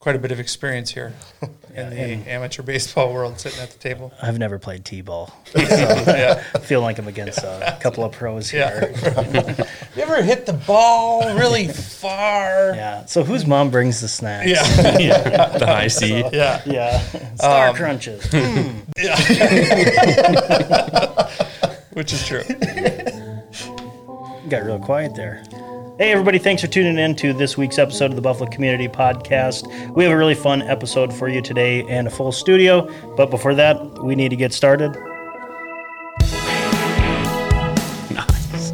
quite a bit of experience here in the amateur baseball world, sitting at the table. I've never played t-ball, so I feel like I'm against a couple of pros here. Yeah. you ever hit the ball really far? Yeah. So whose mom brings the snacks? Yeah. the Hi-C. Yeah. Yeah. Star crunches. Mm. Which is true. Got real quiet there. Hey, everybody, thanks for tuning in to this week's episode of the Buffalo Community Podcast. We have a really fun episode for you today and a full studio. But before that, we need to get started. Nice.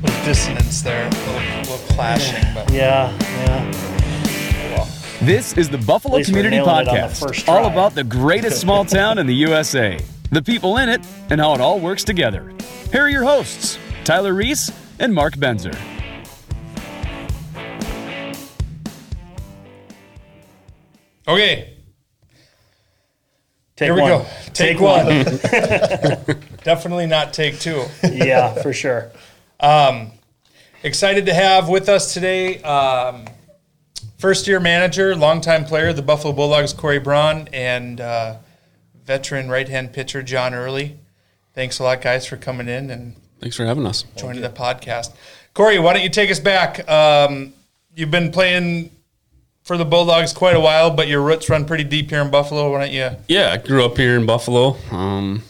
little dissonance there, a little, little clashing, but Yeah, yeah. This is the Buffalo Community nailing it on the Podcast, all about the greatest small town in the USA, the people in it, and how it all works together. Here are your hosts, Tyler Reese and Mark Benzer. Okay. Take Here we one. go. Take, one. Definitely not take two. yeah, for sure. Excited to have with us today um, first year manager, longtime player the Buffalo Bulldogs, Corey Braun, and uh, veteran right hand pitcher, John Early. Thanks a lot, guys, for coming in and Thanks for having us. joining the podcast. Corey, why don't you take us back? Um, you've been playing for the Bulldogs quite a while, but your roots run pretty deep here in Buffalo. Why don't you? Yeah, I grew up here in Buffalo um,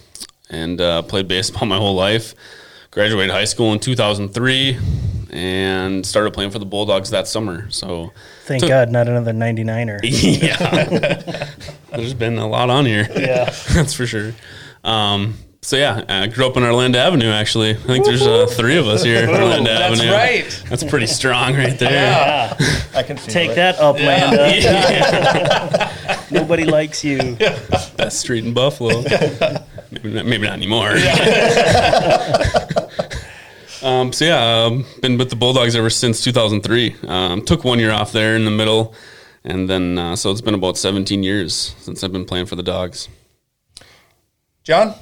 and uh, played baseball my whole life. Graduated high school in 2003 and started playing for the Bulldogs that summer. So, Thank So- God, not another 99er. yeah, there's been a lot on here. Yeah. That's for sure. Um, so yeah, I grew up on Orlando Avenue. Actually, I think there's uh, three of us here. Orlando That's Avenue. right. That's pretty strong right there. Yeah. I can feel Take it. that, Uplanda. Nobody likes you. Best street in Buffalo. maybe, not, maybe not anymore. um, so yeah, um, been with the Bulldogs ever since 2003. Um, took one year off there in the middle, and then uh, so it's been about 17 years since I've been playing for the Dogs. John?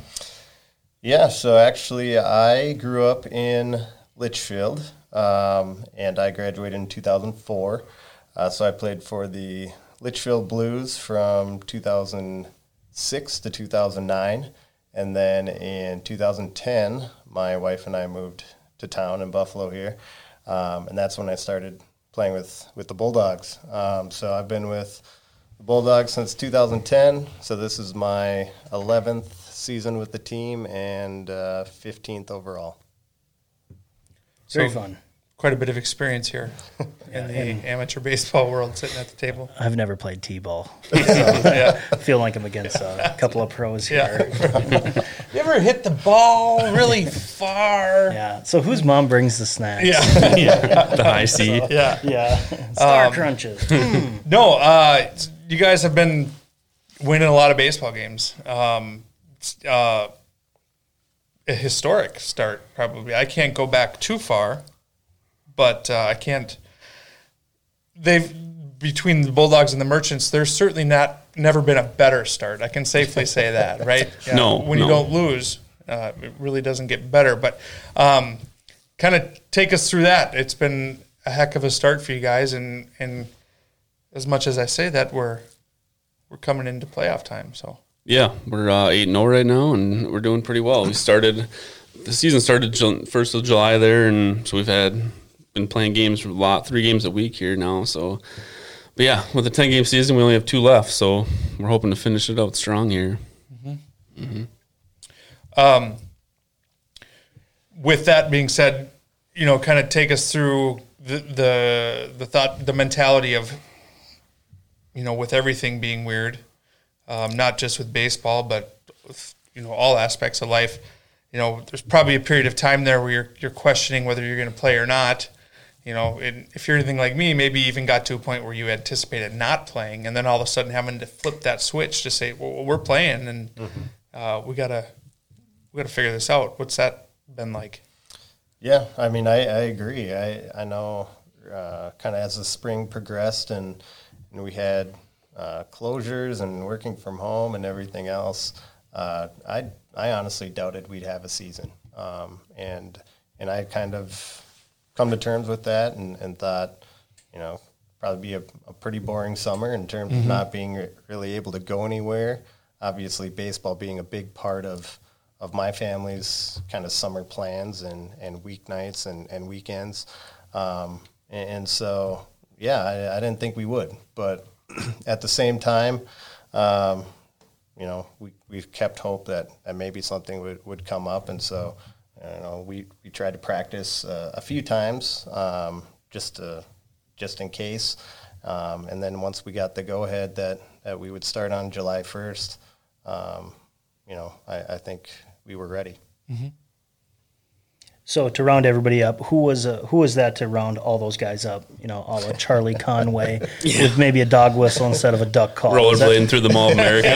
Yeah, so actually, I grew up in Litchfield, um, and I graduated in 2004. Uh, so I played for the Litchfield Blues from 2006 to 2009, and then in 2010, my wife and I moved to town in Buffalo here, um, and that's when I started playing with with the Bulldogs. Um, so I've been with the Bulldogs since 2010. So this is my 11th season with the team and uh, 15th overall. Very So- fun. Quite a bit of experience here in the amateur baseball world, sitting at the table. I've never played t-ball, so Yeah. I feel like I'm against a couple of pros Yeah. here. You ever hit the ball really far? Yeah. So whose mom brings the snacks? Yeah. The Hi-C. Yeah. Yeah. Star Um, crunches. No, uh, you guys have been winning a lot of baseball games. Um, it's, uh, a historic start, probably. I can't go back too far, but uh, I can't. They've between the Bulldogs and the Merchants. There's certainly not never been a better start. I can safely say that, right? Yeah, No, when you don't lose, uh, it really doesn't get better. But um, kind of take us through that. It's been a heck of a start for you guys, and and as much as I say that, we're we're coming into playoff time. So Yeah, we're uh, eight and zero right now, and we're doing pretty well. We started the season started first of July there, and so we've had been playing games a lot, three games a week here now. So, but yeah, with a ten game season, we only have two left, so we're hoping to finish it out strong here. Um, with that being said, you know, kind of take us through the the the thought, the mentality of, you know, with everything being weird, um, not just with baseball, but with, you know all aspects of life. You know, there's probably a period of time there where you're you're questioning whether you're going to play or not. You know, and if you're anything like me, maybe even got to a point where you anticipated not playing, and then all of a sudden having to flip that switch to say, "Well, we're playing, and uh, we gotta we gotta figure this out." What's that been like? Yeah, I mean, I, I agree. I, I know uh, kind of as the spring progressed and, and we had uh, closures and working from home and everything else, uh, I, I honestly doubted we'd have a season. Um, and, and I kind of come to terms with that and, and thought, you know, probably be a, a pretty boring summer in terms of not being really able to go anywhere. Obviously, baseball being a big part of of my family's kind of summer plans and, and weeknights and, and weekends. Um, and, and so, yeah, I, I didn't think we would. But at the same time, um, you know, we, we've kept hope that, that maybe something would, would come up. And so, you know, we, we tried to practice uh, a few times um, just to, just in case. Um, and then once we got the go ahead that, that we would start on July 1st, um, you know, I, I think we were ready. So to round everybody up, who was uh, who was that to round all those guys up? You know, all of Charlie Conway with maybe a dog whistle instead of a duck call. Is that- Rollerblading through the Mall of America.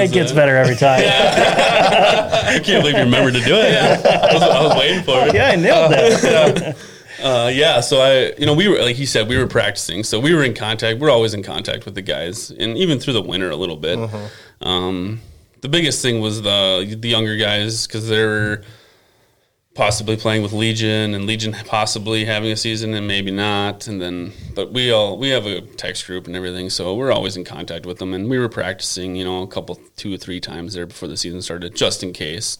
it gets better every time. Yeah, I can't believe you remembered to do it. I, was, I was waiting for it. Yeah, I nailed that. Uh, yeah, so I, you know, we were like he said, we were practicing, so we were in contact. We're always in contact with the guys, and even through the winter a little bit. Um, the biggest thing was the the younger guys because they're possibly playing with Legion, and Legion possibly having a season and maybe not. And then, but we all we have a text group and everything, so we're always in contact with them. And we were practicing, you know, a couple, two or three times there before the season started, just in case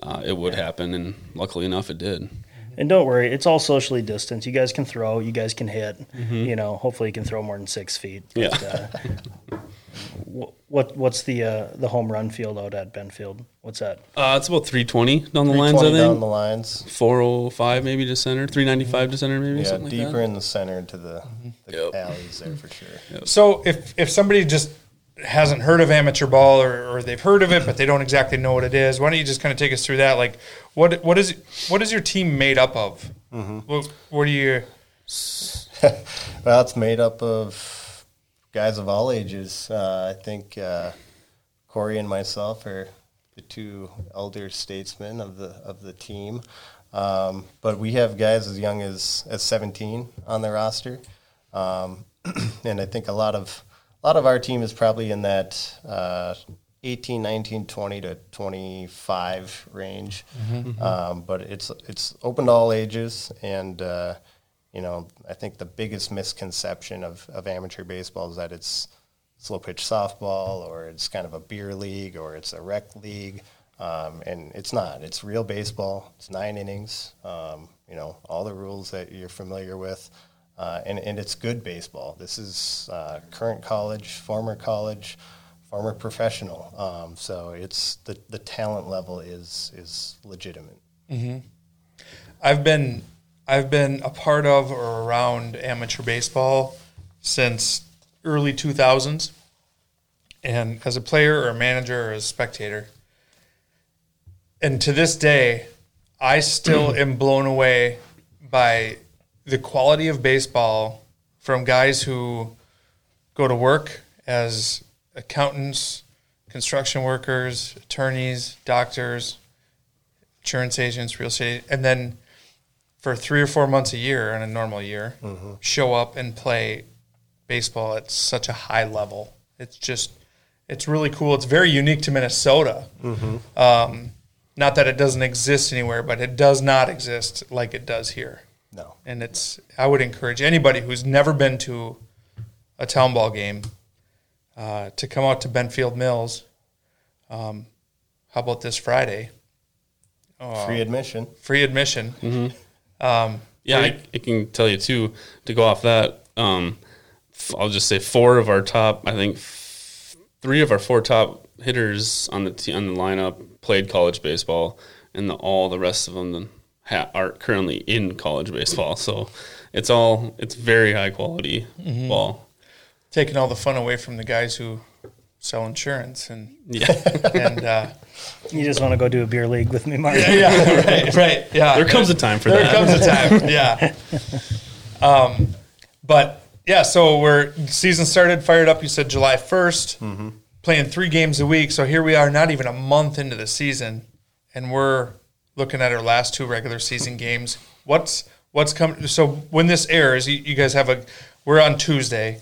uh, it would happen. And luckily enough, it did. And don't worry, it's all socially distanced. You guys can throw, you guys can hit. Mm-hmm. You know, hopefully you can throw more than six feet. Yeah. uh, what what's the uh, the home run field out at Benfield? What's that? Uh, it's about 320 down the lines, I 320 down think. the lines. 405 maybe to center, 395 to center maybe, Yeah, something deeper like that. in the center to the, the Yep. alleys there for sure. So if if somebody just hasn't heard of amateur ball or, or they've heard of it but they don't exactly know what it is, why don't you just kind of take us through that? Like, what what is what is your team made up of? What, what do you? Well, it's made up of guys of all ages. Uh, I think uh, Corey and myself are the two elder statesmen of the of the team. Um, but we have guys as young as, as 17 on the roster, um, and I think a lot of a lot of our team is probably in that uh, 18, 19, 20 to 25 range. Um, but it's it's open to all ages, and uh, you know I think the biggest misconception of, of amateur baseball is that it's slow pitch softball or it's kind of a beer league or it's a rec league. Um, and it's not. It's real baseball. It's nine innings. Um, you know all the rules that you're familiar with, uh, and and it's good baseball. This is uh, current college, former college, former professional. Um, so it's the the talent level is is legitimate. I've been I've been a part of or around amateur baseball since early 2000s, and as a player or a manager or a spectator, and to this day, I still mm-hmm. am blown away by the quality of baseball from guys who go to work as accountants, construction workers, attorneys, doctors, insurance agents, real estate, and then for three or four months a year in a normal year, show up and play baseball at such a high level. It's just, it's really cool. It's very unique to Minnesota. Um, not that it doesn't exist anywhere, but it does not exist like it does here. No. And it's, I would encourage anybody who's never been to a town ball game uh, to come out to Benfield Mills. Um, how about this Friday? Free admission. Free admission. Um, Yeah, I, I can tell you too. To go off that, um, f- I'll just say four of our top. I think f- three of our four top hitters on the t- on the lineup played college baseball, and the, all the rest of them ha- are currently in college baseball. So it's all it's very high quality ball. taking all the fun away from the guys who sell insurance and Yeah, and uh, You just want to go do a beer league with me, Mark? yeah, right, right, yeah. there comes a time for there that. comes a time, yeah. Um, but yeah, so we're season started, fired up. You said July 1st playing three games a week. So here we are, not even a month into the season, and we're looking at our last two regular season games. What's what's coming? So when this airs, you, you guys have a. We're on Tuesday.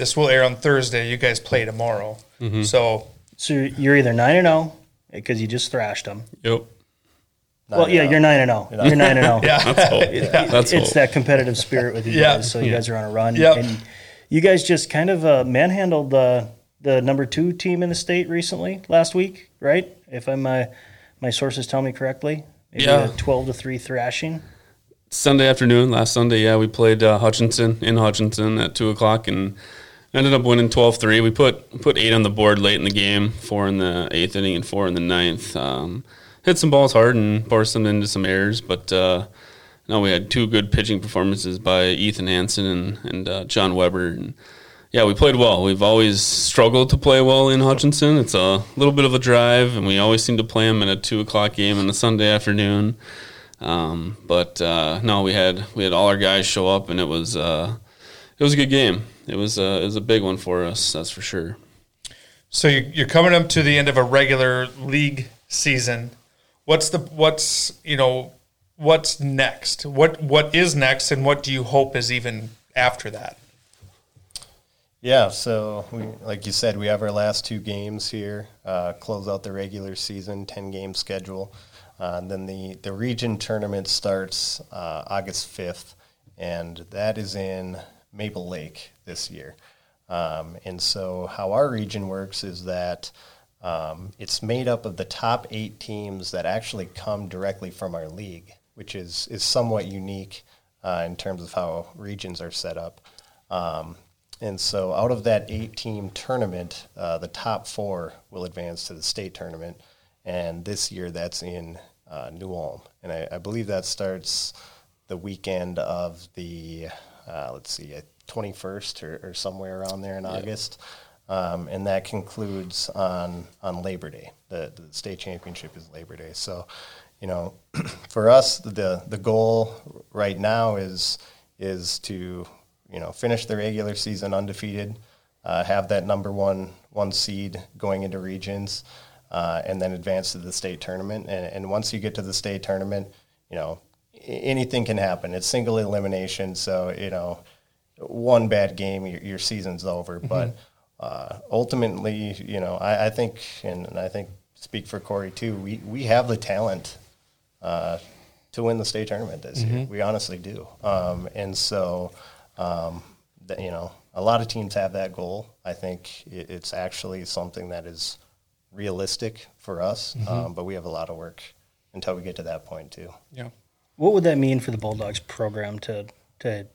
This will air on Thursday. You guys play tomorrow. So So you're either nine and zero because you just thrashed them, Yep. Well, yeah, you're nine and zero. You're nine and zero. Yeah. That's hope. That's it's hope. that competitive spirit with you Yeah. guys. So you guys are on a run, Yep. and you guys just kind of uh, manhandled the the number two team in the state recently last week, right? If I'm uh, my sources tell me correctly, Maybe Yeah. a twelve to three thrashing. Sunday afternoon, last Sunday, yeah, we played uh, Hutchinson in Hutchinson at two o'clock and ended up winning 12-3. We put put eight on the board late in the game, four in the eighth inning and four in the ninth. Um, hit some balls hard and forced them into some errors, but uh, no, we had two good pitching performances by Ethan Hansen and and uh, John Weber. And yeah, we played well. We've always struggled to play well in Hutchinson. It's a little bit of a drive, and we always seem to play them in a two o'clock game on a Sunday afternoon. Um, but uh, no, we had we had all our guys show up, and it was uh, it was a good game. It was uh, it was a big one for us, that's for sure. So you- you're coming up to the end of a regular league season. What's the what's you know what's next? What what is next, and what do you hope is even after that? Yeah, so we, like you said, we have our last two games here. Uh, close out the regular season, ten game schedule. Uh, and then the the region tournament starts uh, August fifth, and that is in Maple Lake this year. Um, and so, how our region works is that um, it's made up of the top eight teams that actually come directly from our league, which is is somewhat unique uh, in terms of how regions are set up. Um, and so, out of that eight team tournament, uh, the top four will advance to the state tournament. And this year, that's in uh, New Ulm. And I, I believe that starts the weekend of the, uh, let's see, uh, 21st or, or somewhere around there in August. Um, and that concludes on, on Labor Day. The, the state championship is Labor Day. So, you know, for us, the, the goal right now is, is to you know, finish the regular season undefeated, uh, have that number one one seed going into regions, uh, and then advance to the state tournament. And, and once you get to the state tournament, you know, anything can happen. It's single elimination, so you know, one bad game, your, your season's over. But uh, ultimately, you know, I, I think, and, and I think speak for Corey too. We we have the talent uh, to win the state tournament this year. We honestly do. Um, and so, um, that, you know, a lot of teams have that goal. I think it, it's actually something that is realistic for us, um, but we have a lot of work until we get to that point too. Yeah. What would that mean for the Bulldogs program to to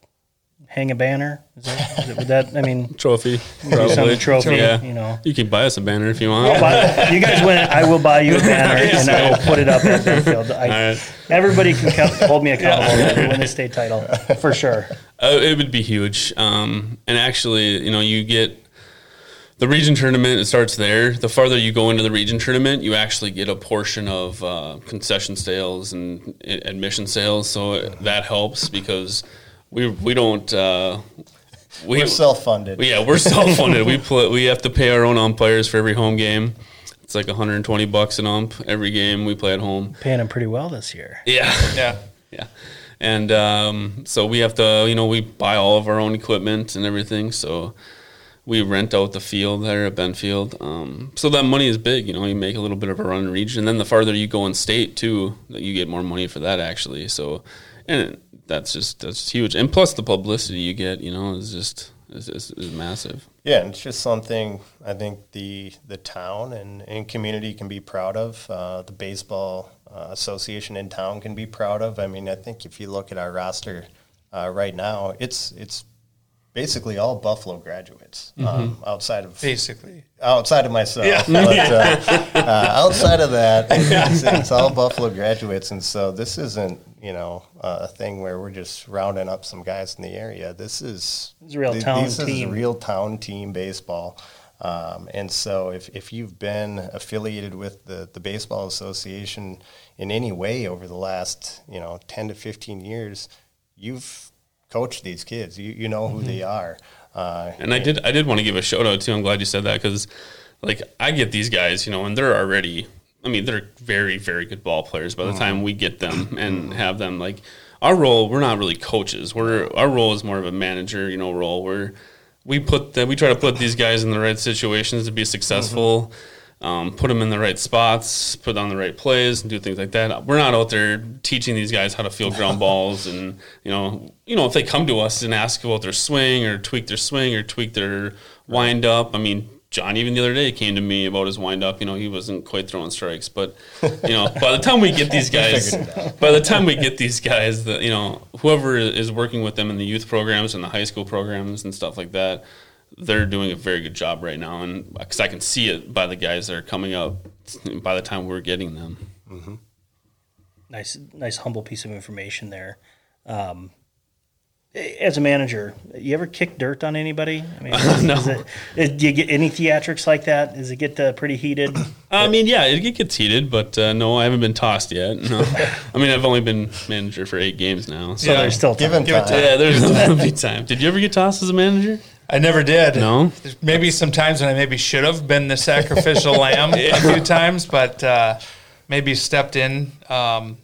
hang a banner? Is that, is it, would that I mean Trophy, probably. trophy? Yeah. You know, You can buy us a banner if you want. Buy- you guys win it. I will buy you a banner and I will put it up at Benfield. I, right. Everybody can co- hold me accountable to win the state title for sure. Uh, it would be huge. Um, and actually, you know, you get the region tournament. It starts there. The farther you go into the region tournament, you actually get a portion of uh, concession sales and admission sales. So that helps because we we don't. Uh, we, We're self-funded. yeah, we're self funded. we play, we have to pay our own umpires for every home game. It's like 120 bucks an ump every game we play at home. Paying them pretty well this year. Yeah. Yeah. Yeah. And um, so we have to, you know, we buy all of our own equipment and everything. So we rent out the field there at Benfield. Um, so that money is big, you know, you make a little bit of a run in region. And then the farther you go in state, too, that you get more money for that, actually. So, and that's just, that's huge. And plus the publicity you get, you know, is just, is, is, is massive. Yeah, and it's just something I think the the town and, and community can be proud of. Uh, the baseball uh, association in town can be proud of. I mean, I think if you look at our roster uh, right now, it's it's basically all Buffalo graduates um, outside of Basically. outside of myself. But, uh, uh, outside of that, it's, it's all Buffalo graduates, and so this isn't you know uh, a thing where we're just rounding up some guys in the area. This is It's a real th- town this team. is real town team baseball. Um, and so, if, if you've been affiliated with the, the baseball association in any way over the last you know ten to fifteen years, you've coached these kids. You you know who they mm-hmm. are. Uh, And I did I did want to give a shout out too. I'm glad you said that because like I get these guys, you know, and they're already I mean, they're very, very good ball players by the mm-hmm. time we get them and have them like our role, we're not really coaches. We're our role is more of a manager, you know, role where we put that we try to put these guys in the right situations to be successful. Mm-hmm. Um, put them in the right spots, put on the right plays, and do things like that. We're not out there teaching these guys how to field ground balls, and you know, you know, if they come to us and ask about their swing or tweak their swing or tweak their wind up, I mean, John even the other day came to me about his wind up. You know, he wasn't quite throwing strikes, but you know, by the time we get these guys, by the time we get these guys, the you know, whoever is working with them in the youth programs and the high school programs and stuff like that, they're doing a very good job right now. And because I can see it by the guys that are coming up, by the time we're getting them. Nice, nice, humble piece of information there. Um, as a manager, you ever kick dirt on anybody? I mean, No. is it, is- do you get any theatrics like that? Does it get uh, pretty heated? I mean, yeah, it gets heated, but uh, no, I haven't been tossed yet. No. I mean, I've only been manager for eight games now. So So there's still time. Given Give time. yeah, there's gonna time. Did you ever get tossed as a manager? I never did. No? There's maybe some times when I maybe should have been the sacrificial lamb a few times, but uh, maybe stepped in. Um,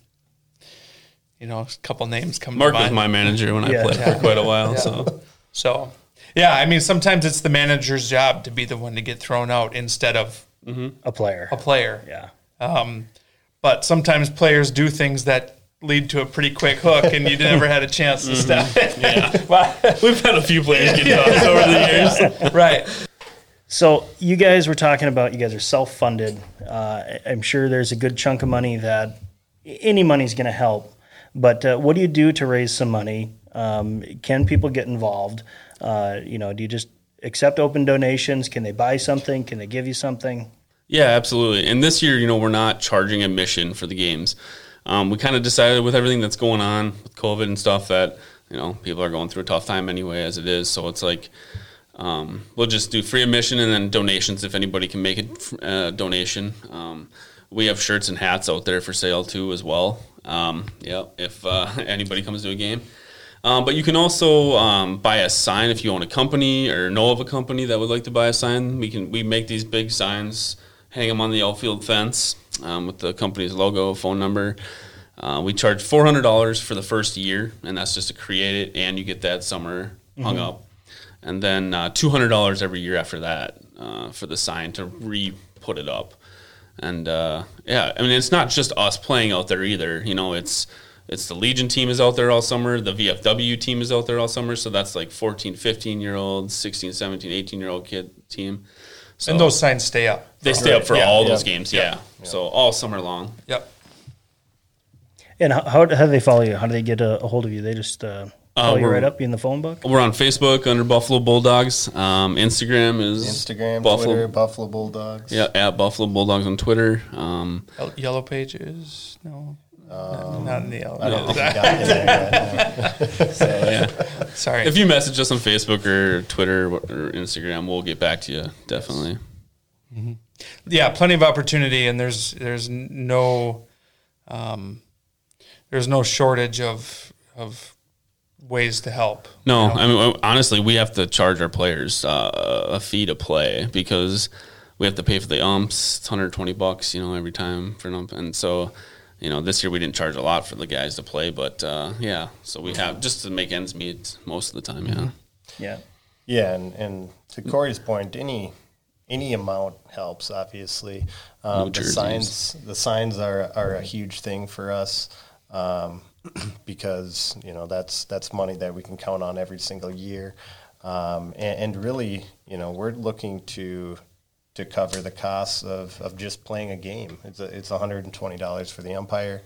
you know, a couple names come Mark to was my manager when I Yeah. played for quite a while. So So, yeah, I mean, sometimes it's the manager's job to be the one to get thrown out instead of a player. a player. Yeah. Um, but sometimes players do things that lead to a pretty quick hook, and you never had a chance to step in. Yeah. we've had a few players get tossed over the years. right. So you guys were talking about you guys are self-funded. Uh, I'm sure there's a good chunk of money that any money's going to help. But uh, what do you do to raise some money? Um, can people get involved? Uh, you know, do you just accept open donations? Can they buy something? Can they give you something? Yeah, absolutely. And this year, you know, we're not charging admission for the games. Um, we kind of decided with everything that's going on with COVID and stuff that you know people are going through a tough time anyway as it is. So it's like um, we'll just do free admission and then donations if anybody can make a uh, donation. Um, we have shirts and hats out there for sale too as well. Um, yeah, if uh, anybody comes to a game. Um, but you can also um, buy a sign if you own a company or know of a company that would like to buy a sign. We can we make these big signs, hang them on the outfield fence um, with the company's logo, phone number. Uh, we charge four hundred dollars for the first year, and that's just to create it, and you get that summer hung up, and then uh, two hundred dollars every year after that uh, for the sign to re put it up. And uh, yeah, I mean it's not just us playing out there either. You know, it's it's the Legion team is out there all summer, the VFW team is out there all summer, so that's like 14, 15 year olds, 16, 17, 18 year old kid team. So And those signs stay up. they stay up for Yeah. all those Yeah. games, yeah. So all summer long. Yep. And how, how, how do they follow you? How do they get a, a hold of you? They just uh, call you we're- right up in the phone book? We're on Facebook under Buffalo Bulldogs. Um, Instagram is Instagram, Buffalo. Twitter, Buffalo Bulldogs. Yeah, at Buffalo Bulldogs on Twitter. Um, Yellow pages? No. Not- not in the yellow. I don't think we got there yet. so yeah, Sorry. if you message us on Facebook or Twitter or Instagram, we'll get back to you definitely. yeah, plenty of opportunity, and there's there's no um, there's no shortage of of ways to help. No, you know? I mean honestly, we have to charge our players uh, a fee to play because we have to pay for the umps. It's 120 bucks, you know, every time for an ump, and so you know this year we didn't charge a lot for the guys to play, but uh, yeah, so we have just to make ends meet most of the time. Yeah, Yeah. Yeah, and, and to Corey's point, any any amount helps. Obviously, um, the signs the signs are are a huge thing for us um, because you know that's that's money that we can count on every single year, um, and, and really, you know, we're looking to to cover the costs of, of just playing a game. It's a, it's one hundred and twenty dollars for the umpire.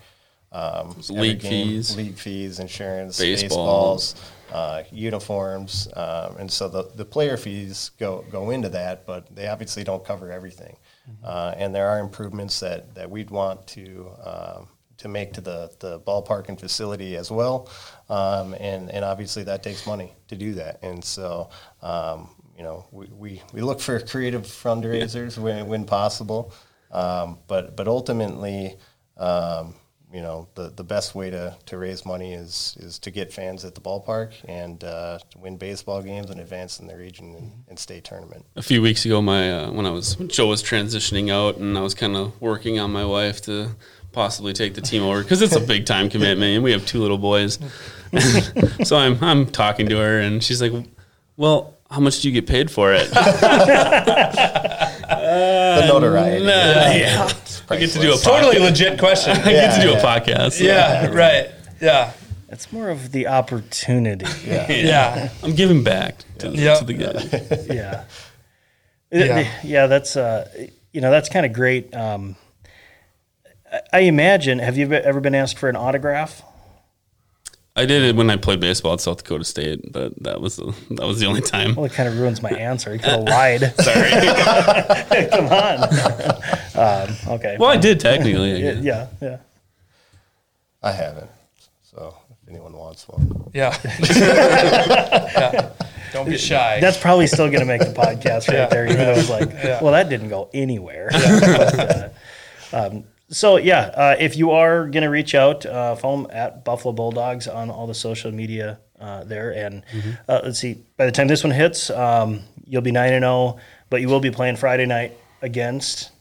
Um, league game, fees. league fees, insurance, Baseball. baseballs, uh, uniforms, um, and so the, the player fees go go into that, but they obviously don't cover everything. Uh, and there are improvements that, that we'd want to um, to make to the, the ballpark and facility as well, um, and and obviously that takes money to do that. And so um, you know we, we, we look for creative fundraisers when, when possible, um, but but ultimately. Um, you know the, the best way to, to raise money is is to get fans at the ballpark and uh, to win baseball games and advance in the region and, and state tournament. a few weeks ago, my uh, when I was when Joe was transitioning out, and I was kind of working on my wife to possibly take the team over because it's a big time commitment, and we have two little boys. so I'm I'm talking to her, and she's like, "Well, how much do you get paid for it?" the notoriety. yeah. It's I get to do a priceless. Totally legit question. I get to do a podcast. Yeah, right. Yeah, It's more of the opportunity. Yeah. yeah, I'm giving back to, Yeah. to the guys. Yeah. Yeah. Yeah, that's uh you know, that's kind of great. Um I- I imagine have you ever been asked for an autograph? I did it when I played baseball at South Dakota State, but that was the, that was the only time. Well, it kind of ruins my answer. You could have lied. Sorry. Come on. um, okay. well, I did technically. I yeah, yeah, yeah. I haven't. So if anyone wants one, yeah. Yeah. Don't be shy. That's probably still going to make the podcast right Yeah. there, even though it's like, Yeah. well, that didn't go anywhere. But, uh, um, so yeah, uh, if you are going to reach out, uh, follow them at Buffalo Bulldogs on all the social media uh, there. And uh, let's see, by the time this one hits, um, you'll be nine and zero, but you will be playing Friday night against.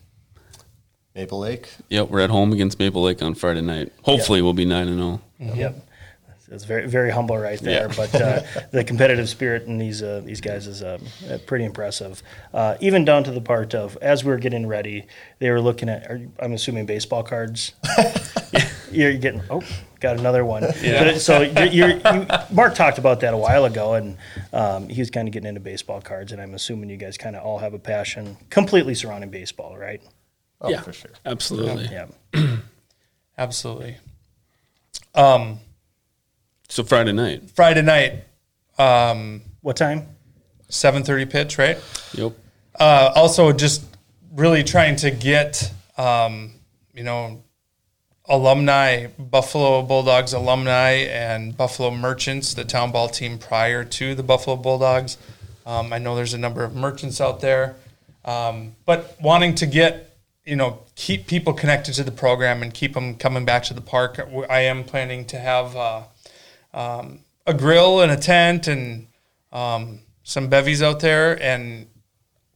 Maple Lake. Yep, we're at home against Maple Lake on Friday night. Hopefully, we'll be nine and oh. zero. Yep. It's very very humble right there, Yeah. but uh, the competitive spirit in these uh, these guys is uh, pretty impressive. Uh, even down to the part of as we were getting ready, they were looking at. Are I'm assuming baseball cards. you're getting oh, got another one. But- So you're, you're, you, Mark talked about that a while ago, and um, he was kind of getting into baseball cards, and I'm assuming you guys kind of all have a passion completely surrounding baseball, right? Oh, Yeah. for sure. Absolutely. Yeah. Absolutely. Um, So Friday night. Friday night, um, What time? seven thirty pitch, right? Yep. uh, also just really trying to get um, you know alumni buffalo bulldogs alumni and buffalo merchants the town ball team prior to the buffalo bulldogs um, i know there's a number of merchants out there um, but wanting to get you know keep people connected to the program and keep them coming back to the park i am planning to have uh, um, a grill and a tent and um, some bevies out there and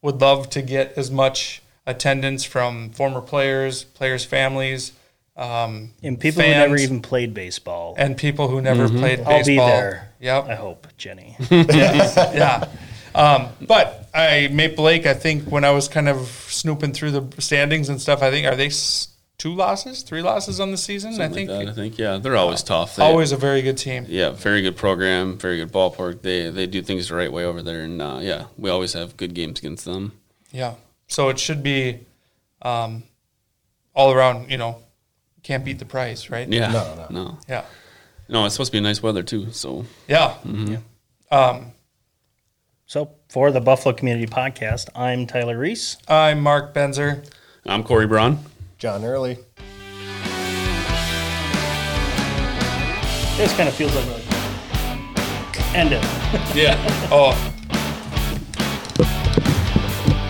would love to get as much attendance from former players, players' families, um, And people who never even played baseball. and people who never played baseball. I'll be there. I hope, Jenny. yeah. Um, but I Maple Lake. I think when I was kind of snooping through the standings and stuff, I think are they s- two losses, three losses on the season? I think like that, I think yeah, they're always tough. They, always a very good team. yeah, very good program, very good ballpark. They they do things the right way over there, and uh, yeah, we always have good games against them. Yeah. So it should be um, all around. You know, can't beat the price, right? Yeah, No, no. no, Yeah. no. It's supposed to be nice weather too. So Yeah. Um, So, for the Buffalo Community Podcast, I'm Tyler Reese. I'm Mark Benzer. I'm Corey Braun. John Early. This kind of feels like a end it. Yeah. Oh.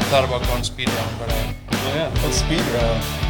Thought about going speed round, but I Oh yeah. Let's speed round.